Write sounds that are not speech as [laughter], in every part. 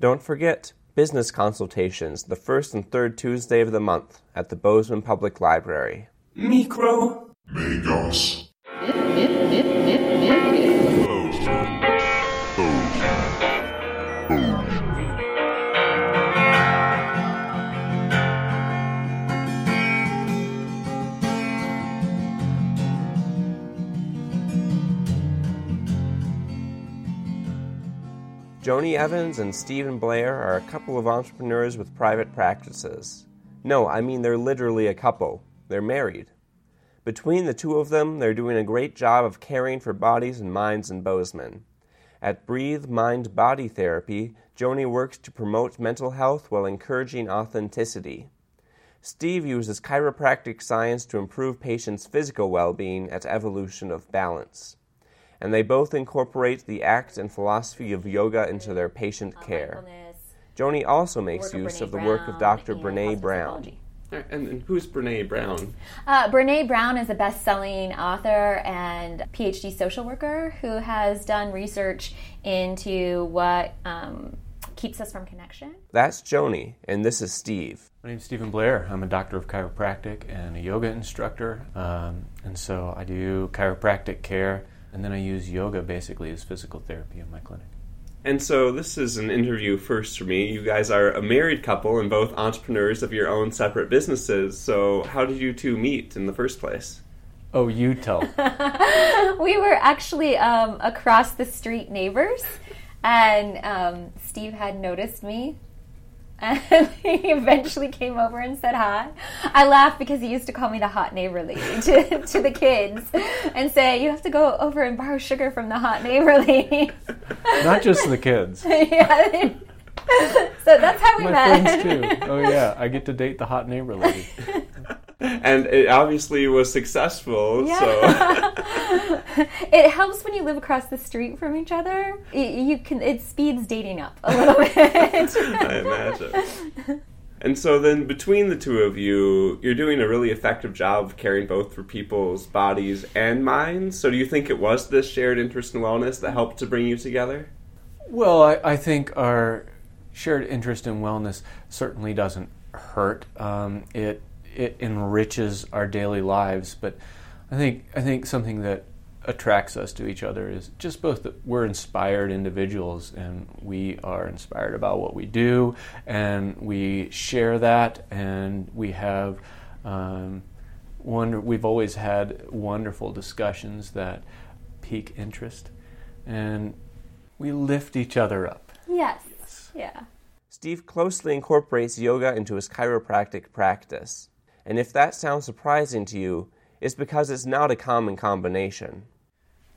Don't forget business consultations the first and third Tuesday of the month at the Bozeman Public Library. Micro. Megos. Joni Evans and Steven Blair are a couple of entrepreneurs with private practices. No, I mean they're literally a couple. They're married. Between the two of them, they're doing a great job of caring for bodies and minds in Bozeman. At Breathe Mind Body Therapy, Joni works to promote mental health while encouraging authenticity. Steve uses chiropractic science to improve patients' physical well being at Evolution of Balance and they both incorporate the act and philosophy of yoga into their patient care. Joni also makes use of the work of Dr. Brene Brown. And, and who's Brene Brown? Uh, Brene Brown is a best selling author and PhD social worker who has done research into what um, keeps us from connection. That's Joni, and this is Steve. My name's Steven Blair. I'm a doctor of chiropractic and a yoga instructor. Um, and so I do chiropractic care and then I use yoga basically as physical therapy in my clinic. And so this is an interview first for me. You guys are a married couple and both entrepreneurs of your own separate businesses. So how did you two meet in the first place? Oh, you tell. [laughs] we were actually um, across the street neighbors, and um, Steve had noticed me [laughs] and he eventually came over and said hi. I laugh because he used to call me the hot neighbor lady [laughs] to, to the kids and say, You have to go over and borrow sugar from the hot neighbor lady. [laughs] Not just the kids. yeah. So that's how we My met. friends too. Oh yeah, I get to date the hot neighbor lady. And it obviously was successful. So Yeah. [laughs] it helps when you live across the street from each other. You, you can it speeds dating up a little [laughs] bit. I imagine. And so then between the two of you, you're doing a really effective job of caring both for people's bodies and minds. So do you think it was this shared interest in wellness that helped to bring you together? Well, I, I think our shared interest in wellness certainly doesn't hurt. Um, it it enriches our daily lives, but I think I think something that attracts us to each other is just both that we're inspired individuals and we are inspired about what we do and we share that and we have um, wonder we've always had wonderful discussions that pique interest and we lift each other up. yes. Yeah. Steve closely incorporates yoga into his chiropractic practice. And if that sounds surprising to you, it's because it's not a common combination.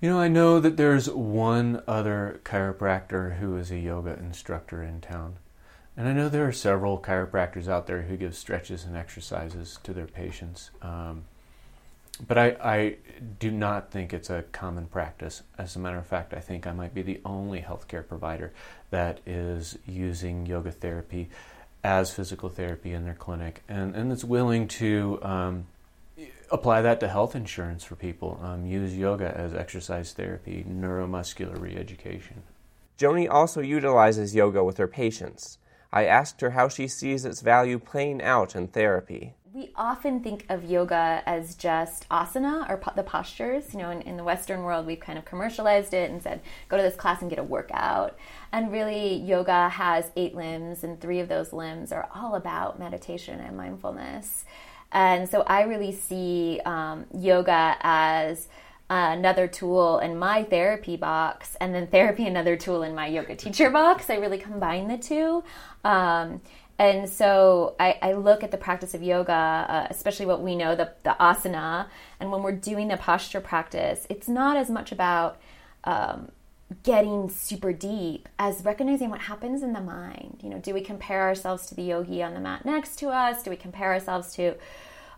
You know, I know that there's one other chiropractor who is a yoga instructor in town. And I know there are several chiropractors out there who give stretches and exercises to their patients. Um, but I, I do not think it's a common practice. As a matter of fact, I think I might be the only healthcare provider that is using yoga therapy as physical therapy in their clinic and, and is willing to um, apply that to health insurance for people, um, use yoga as exercise therapy, neuromuscular re education. Joni also utilizes yoga with her patients. I asked her how she sees its value playing out in therapy. We often think of yoga as just asana or po- the postures. You know, in, in the Western world, we've kind of commercialized it and said, go to this class and get a workout. And really, yoga has eight limbs, and three of those limbs are all about meditation and mindfulness. And so I really see um, yoga as another tool in my therapy box, and then therapy another tool in my yoga teacher box. I really combine the two. Um, and so I, I, look at the practice of yoga, uh, especially what we know, the, the asana, and when we're doing the posture practice, it's not as much about um, getting super deep as recognizing what happens in the mind. You know, do we compare ourselves to the yogi on the mat next to us? Do we compare ourselves to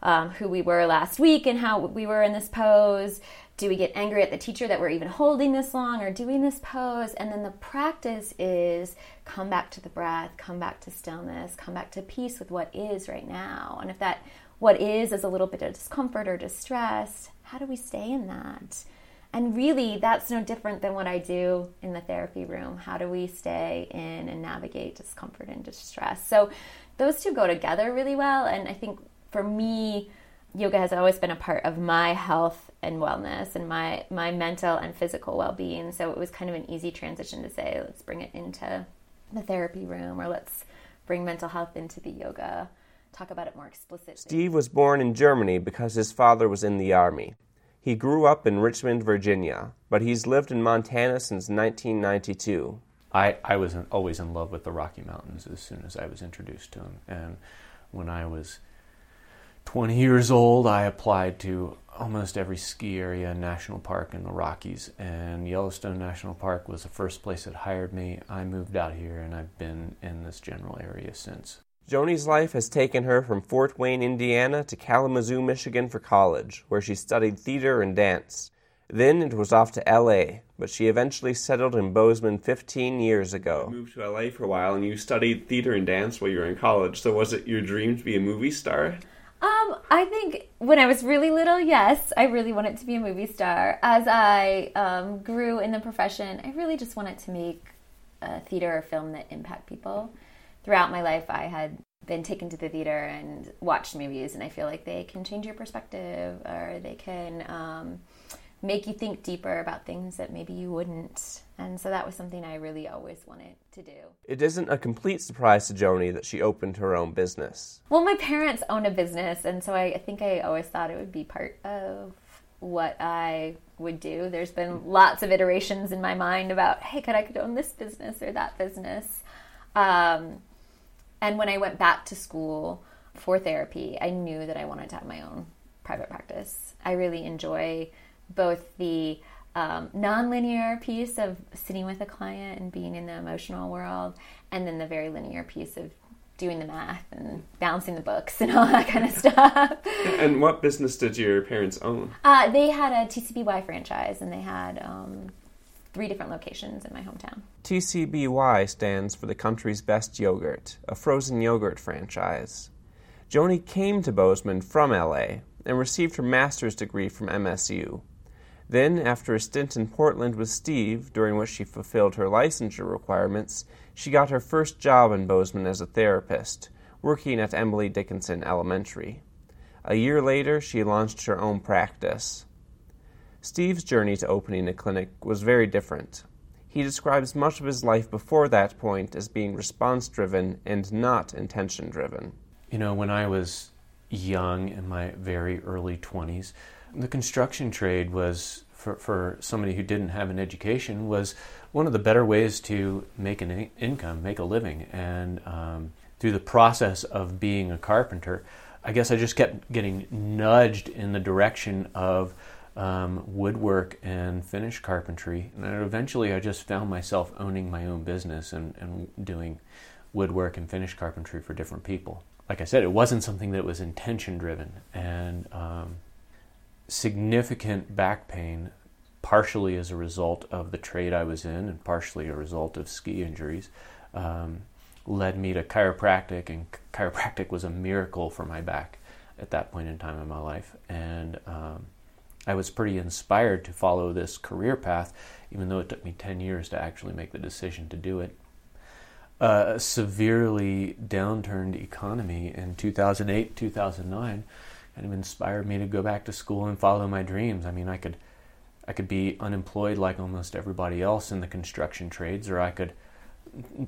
um, who we were last week and how we were in this pose? Do we get angry at the teacher that we're even holding this long or doing this pose? And then the practice is come back to the breath, come back to stillness, come back to peace with what is right now. And if that what is is a little bit of discomfort or distress, how do we stay in that? And really, that's no different than what I do in the therapy room. How do we stay in and navigate discomfort and distress? So, those two go together really well. And I think for me, yoga has always been a part of my health and wellness and my my mental and physical well-being so it was kind of an easy transition to say let's bring it into the therapy room or let's bring mental health into the yoga talk about it more explicitly Steve was born in Germany because his father was in the army. He grew up in Richmond, Virginia, but he's lived in Montana since 1992. I, I was always in love with the Rocky Mountains as soon as I was introduced to them. And when I was 20 years old, I applied to almost every ski area and national park in the Rockies. And Yellowstone National Park was the first place that hired me. I moved out here and I've been in this general area since. Joni's life has taken her from Fort Wayne, Indiana to Kalamazoo, Michigan for college, where she studied theater and dance. Then it was off to LA, but she eventually settled in Bozeman 15 years ago. You moved to LA for a while and you studied theater and dance while you were in college. So was it your dream to be a movie star? Um, I think when I was really little, yes, I really wanted to be a movie star. As I um, grew in the profession, I really just wanted to make a theater or film that impact people. Throughout my life, I had been taken to the theater and watched movies, and I feel like they can change your perspective or they can um, make you think deeper about things that maybe you wouldn't. And so that was something I really always wanted to do. It isn't a complete surprise to Joni that she opened her own business. Well, my parents own a business, and so I, think I always thought it would be part of what I would do. There's been lots of iterations in my mind about, hey, could I could own this business or that business. Um, and when I went back to school for therapy, I knew that I wanted to have my own private practice. I really enjoy both the um, nonlinear piece of sitting with a client and being in the emotional world, and then the very linear piece of doing the math and balancing the books and all that kind of [laughs] stuff. And what business did your parents own? Uh, they had a TCBY franchise, and they had um, three different locations in my hometown. TCBY stands for the country's best yogurt, a frozen yogurt franchise. Joni came to Bozeman from LA and received her master's degree from MSU. Then, after a stint in Portland with Steve, during which she fulfilled her licensure requirements, she got her first job in Bozeman as a therapist, working at Emily Dickinson Elementary. A year later, she launched her own practice. Steve's journey to opening a clinic was very different. He describes much of his life before that point as being response driven and not intention driven. You know, when I was young, in my very early 20s, the construction trade was, for, for somebody who didn't have an education, was one of the better ways to make an in- income, make a living. And um, through the process of being a carpenter, I guess I just kept getting nudged in the direction of um, woodwork and finish carpentry. And eventually I just found myself owning my own business and, and doing woodwork and finish carpentry for different people. Like I said, it wasn't something that was intention driven. And um, significant back pain, partially as a result of the trade I was in and partially a result of ski injuries, um, led me to chiropractic. And chiropractic was a miracle for my back at that point in time in my life. And um, I was pretty inspired to follow this career path, even though it took me 10 years to actually make the decision to do it. Uh, a severely downturned economy in 2008, 2009 kind of inspired me to go back to school and follow my dreams. I mean, I could I could be unemployed like almost everybody else in the construction trades, or I could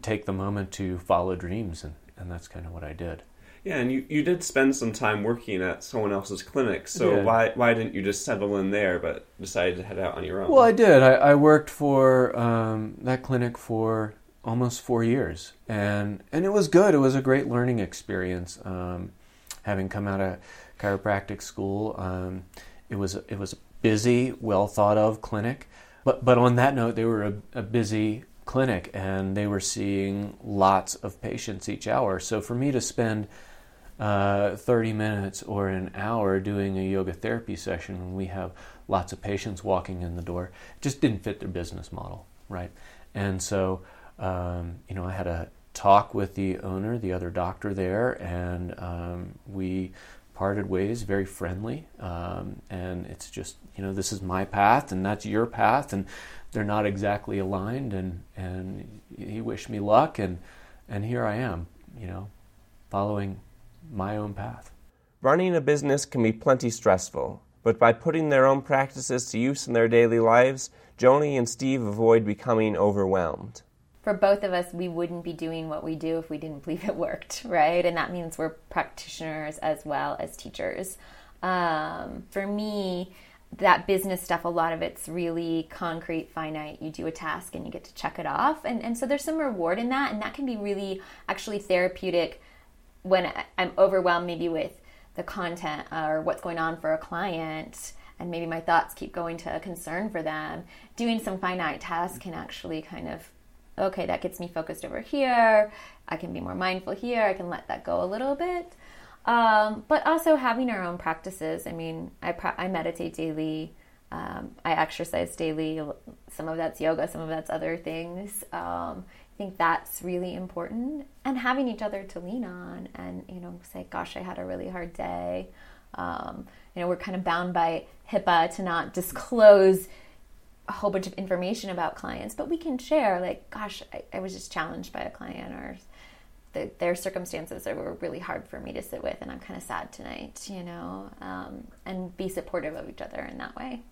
take the moment to follow dreams, and, and that's kind of what I did. Yeah, and you, you did spend some time working at someone else's clinic, so Yeah. why why didn't you just settle in there but decided to head out on your own? Well, I did. I, I worked for um, that clinic for almost four years, and and it was good. It was a great learning experience. Um, having come out of chiropractic school, um, it was it was a busy, well thought of clinic. But but on that note, they were a, a busy clinic, and they were seeing lots of patients each hour. So for me to spend uh, 30 minutes or an hour doing a yoga therapy session when we have lots of patients walking in the door just didn't fit their business model, right? And so, um, you know, I had a talk with the owner, the other doctor there, and um, we parted ways very friendly. Um, and it's just, you know, this is my path and that's your path. And they're not exactly aligned. And, and he wished me luck. And, and here I am, you know, following my own path. Running a business can be plenty stressful, but by putting their own practices to use in their daily lives, Joni and Steve avoid becoming overwhelmed. For both of us, we wouldn't be doing what we do if we didn't believe it worked, [laughs] right? And that means we're practitioners as well as teachers. Um, for me, that business stuff, a lot of it's really concrete, finite. You do a task and you get to check it off. And, and so there's some reward in that. And that can be really actually therapeutic when I'm overwhelmed, maybe with the content or what's going on for a client and maybe my thoughts keep going to a concern for them doing some finite tasks can actually kind of okay that gets me focused over here. I can be more mindful here. I can let that go a little bit. Um, but also having our own practices. I mean i, I meditate daily. Um, i exercise daily. Some of that's yoga some of that's other things. Um, I think that's really important. And having each other to lean on and, you know, say, gosh, I had a really hard day. Um, you know, we're kind of bound by HIPAA to not disclose a whole bunch of information about clients, but we can share, like, gosh, I, I was just challenged by a client or the, their circumstances that were really hard for me to sit with, and I'm kind of sad tonight, you know, um, and be supportive of each other in that way.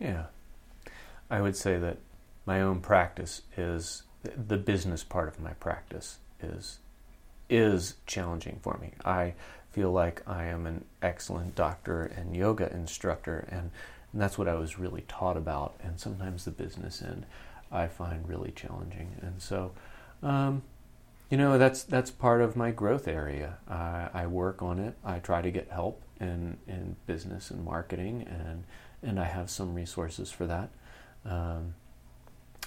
Yeah. I would say that my own practice is the business part of my practice is is challenging for me. I feel like I am an excellent doctor and yoga instructor, and, and that's what I was really taught about. And sometimes the business end I find really challenging, and so. Um, you know that's that's part of my growth area. I, I work on it. I try to get help in in business and marketing, and and I have some resources for that. Um,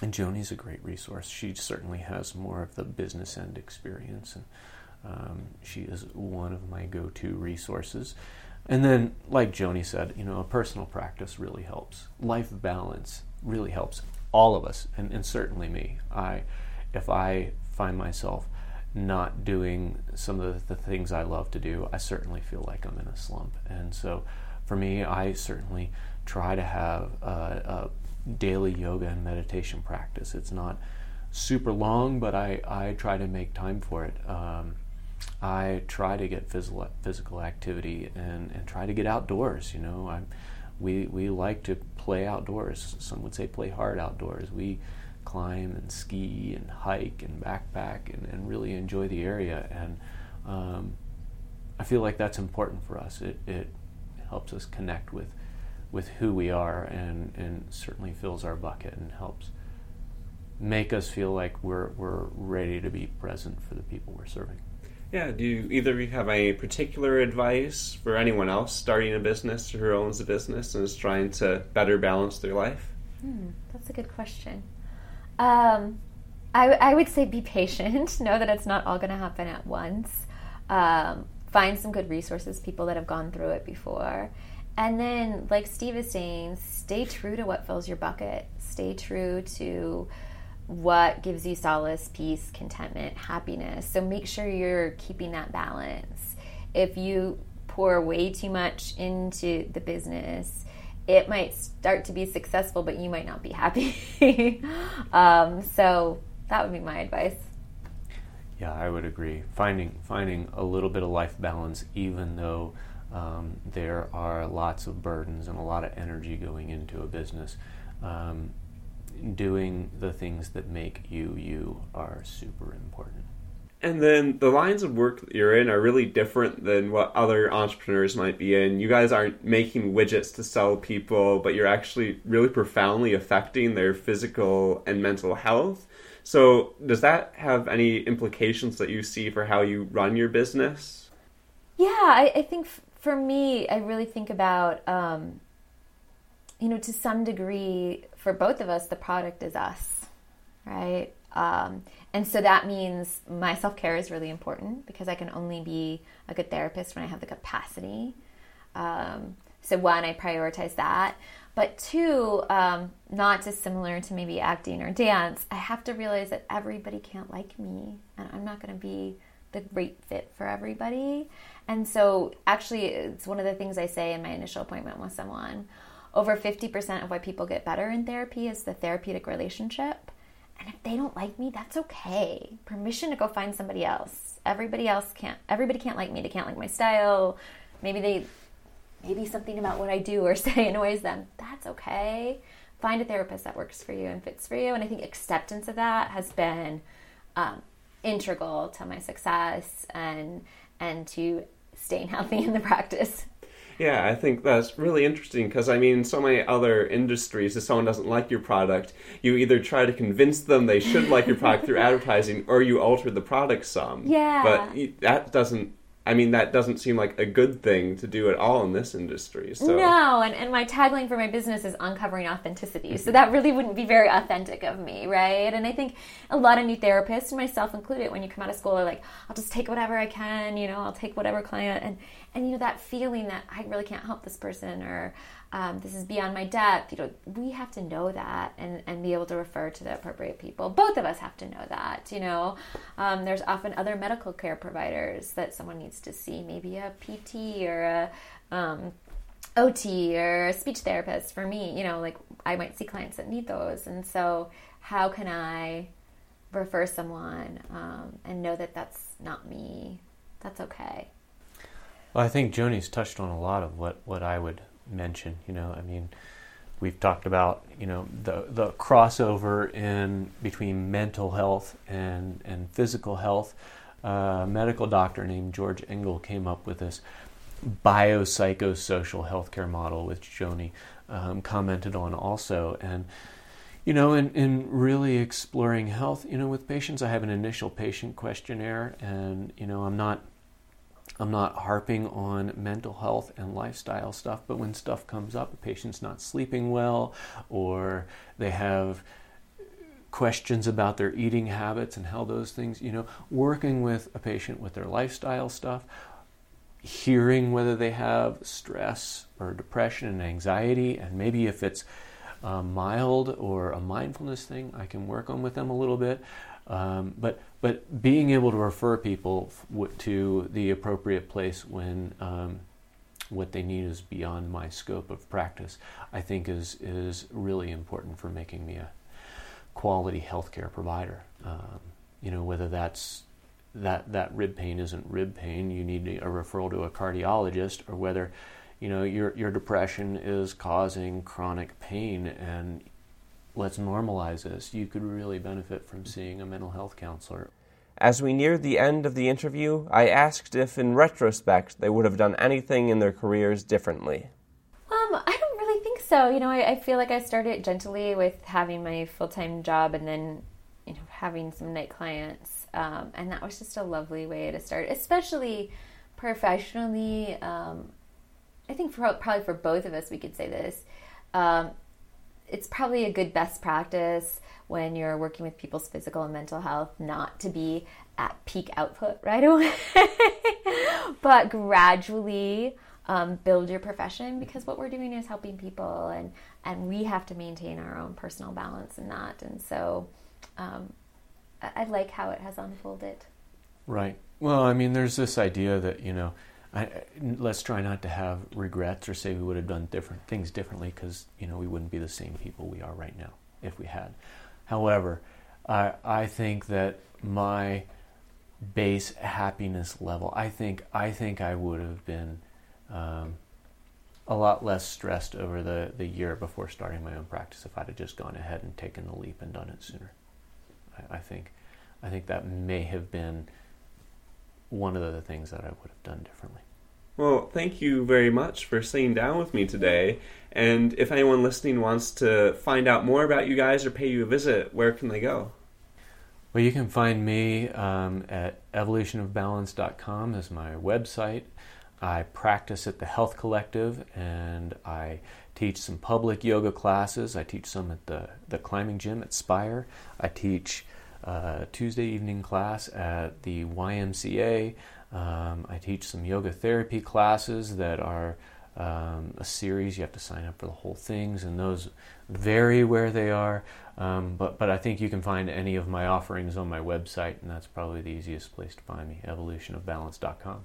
and Joni's a great resource. She certainly has more of the business end experience, and um, she is one of my go-to resources. And then, like Joni said, you know, a personal practice really helps. Life balance really helps all of us, and, and certainly me. I, if I find myself not doing some of the, the things I love to do, I certainly feel like I'm in a slump. And so, for me, I certainly try to have a, a daily yoga and meditation practice. It's not super long, but I, I try to make time for it. Um, I try to get physical physical activity and, and try to get outdoors. You know, i we we like to play outdoors. Some would say play hard outdoors. We climb and ski and hike and backpack and, and really enjoy the area. And um, I feel like that's important for us. It, it helps us connect with with who we are and, and certainly fills our bucket and helps make us feel like we're, we're ready to be present for the people we're serving. Yeah, do you, either of you have any particular advice for anyone else starting a business or who owns a business and is trying to better balance their life? Hmm, that's a good question. Um, I, I would say be patient. [laughs] know that it's not all going to happen at once. Um, find some good resources, people that have gone through it before, and then, like Steve is saying, stay true to what fills your bucket. Stay true to what gives you solace, peace, contentment, happiness. So make sure you're keeping that balance. If you pour way too much into the business, it might start to be successful, but you might not be happy. [laughs] um, so that would be my advice. Yeah, I would agree. Finding finding a little bit of life balance, even though um, there are lots of burdens and a lot of energy going into a business. Um, doing the things that make you you are super important. And then the lines of work that you're in are really different than what other entrepreneurs might be in. You guys aren't making widgets to sell people, but you're actually really profoundly affecting their physical and mental health. So, does that have any implications that you see for how you run your business? Yeah, I, I think for me, I really think about, um, you know, to some degree, for both of us, the product is us, right? Um, and so that means my self care is really important because I can only be a good therapist when I have the capacity. Um, so, one, I prioritize that. But two, um, not dissimilar to maybe acting or dance, I have to realize that everybody can't like me. And I'm not going to be the great fit for everybody. And so, actually, it's one of the things I say in my initial appointment with someone. Over 50% of why people get better in therapy is the therapeutic relationship. And if they don't like me, that's okay. Permission to go find somebody else. Everybody else can't everybody can't like me. They can't like my style. Maybe they maybe something about what I do or [laughs] say annoys them. That's okay. Find a therapist that works for you and fits for you. And I think acceptance of that has been um, integral to my success and and to staying [laughs] healthy in the practice. Yeah, I think that's really interesting because I mean, so many other industries, if someone doesn't like your product, you either try to convince them they should like your product through [laughs] advertising, or you alter the product some. Yeah. But that doesn't I mean, that doesn't seem like a good thing to do at all in this industry. So. No, and, and my tagline for my business is uncovering authenticity. So that really wouldn't be very authentic of me, right? And I think a lot of new therapists, myself included, when you come out of school, are like, I'll just take whatever I can, you know, I'll take whatever client. And, and you know, that feeling that I really can't help this person or um, this is beyond my depth. You know, we have to know that and, and be able to refer to the appropriate people. Both of us have to know that. You know, um, there's often other medical care providers that someone needs to see, maybe a PT or a um, OT or a speech therapist. For me, you know, like I might see clients that need those, and so how can I refer someone um, and know that that's not me? That's okay. Well, I think Joni's touched on a lot of what, what I would mention. You know, I mean, we've talked about you know the the crossover in between mental health and and physical health. Uh, a medical doctor named George Engel came up with this biopsychosocial healthcare model, which Joni um, commented on also, and you know, in, in really exploring health, you know, with patients, I have an initial patient questionnaire, and you know, I'm not I'm not harping on mental health and lifestyle stuff, but when stuff comes up, a patient's not sleeping well, or they have questions about their eating habits and how those things, you know, working with a patient with their lifestyle stuff, hearing whether they have stress or depression and anxiety, and maybe if it's uh, mild or a mindfulness thing, I can work on with them a little bit. Um, but but being able to refer people to the appropriate place when um, what they need is beyond my scope of practice, I think is is really important for making me a quality healthcare provider. Um, you know whether that's that that rib pain isn't rib pain, you need a referral to a cardiologist, or whether you know your your depression is causing chronic pain and let's normalize this. You could really benefit from seeing a mental health counselor. As we neared the end of the interview, I asked if, in retrospect, they would have done anything in their careers differently. Um, I don't really think so. You know, I, I feel like I started gently with having my full time job and then, you know, having some night clients. Um, and that was just a lovely way to start, especially professionally. Um, I think for, probably for both of us, we could say this. Um, it's probably a good best practice when you're working with people's physical and mental health not to be at peak output [laughs] right away, but gradually um, build your profession because what we're doing is helping people and and we have to maintain our own personal balance in that. And so um, I, I like how it has unfolded. Right. Well, I mean, there's this idea that you know I, let's try not to have regrets or say we would have done different things differently because you know we wouldn't be the same people we are right now if we had. However, I I think that my base happiness level, I think I think I would have been um, a lot less stressed over the the year before starting my own practice if I'd have just gone ahead and taken the leap and done it sooner. I, I think I think that may have been one of the things that I would have done differently. Well, thank you very much for sitting down with me today. And if anyone listening wants to find out more about you guys or pay you a visit, where can they go? Well, you can find me um, at evolutionofbalance.com as my website. I practice at the Health Collective and I teach some public yoga classes. I teach some at the, the climbing gym at Spire. I teach uh, Tuesday evening class at the YMCA. Um, I teach some yoga therapy classes that are um, a series. You have to sign up for the whole things, and those vary where they are. Um, but but I think you can find any of my offerings on my website, and that's probably the easiest place to find me. Evolutionofbalance.com.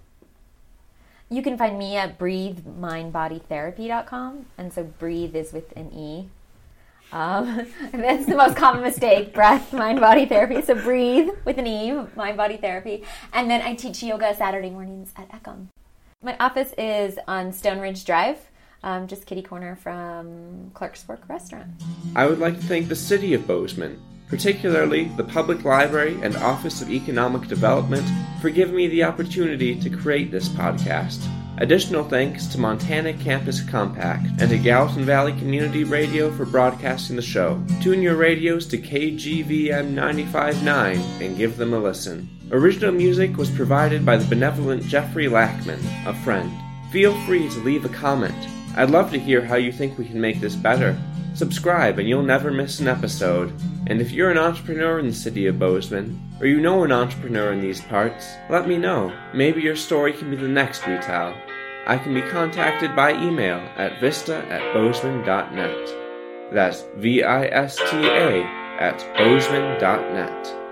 You can find me at breathemindbodytherapy.com, and so breathe is with an e. Um, [laughs] that's the most common mistake: breath, mind, body therapy. So breathe with an e, mind, body therapy, and then I teach yoga Saturday mornings at Ecom. My office is on Stone Ridge Drive, um, just kitty corner from Clark's Fork Restaurant. I would like to thank the City of Bozeman, particularly the Public Library and Office of Economic Development, for giving me the opportunity to create this podcast. Additional thanks to Montana Campus Compact and to Gallatin Valley Community Radio for broadcasting the show. Tune your radios to KGVM 95.9 and give them a listen. Original music was provided by the benevolent Jeffrey Lackman, a friend. Feel free to leave a comment. I'd love to hear how you think we can make this better. Subscribe and you'll never miss an episode. And if you're an entrepreneur in the city of Bozeman, or you know an entrepreneur in these parts, let me know. Maybe your story can be the next we tell. I can be contacted by email at vista at bozeman.net. That's V I S T A at bozeman.net.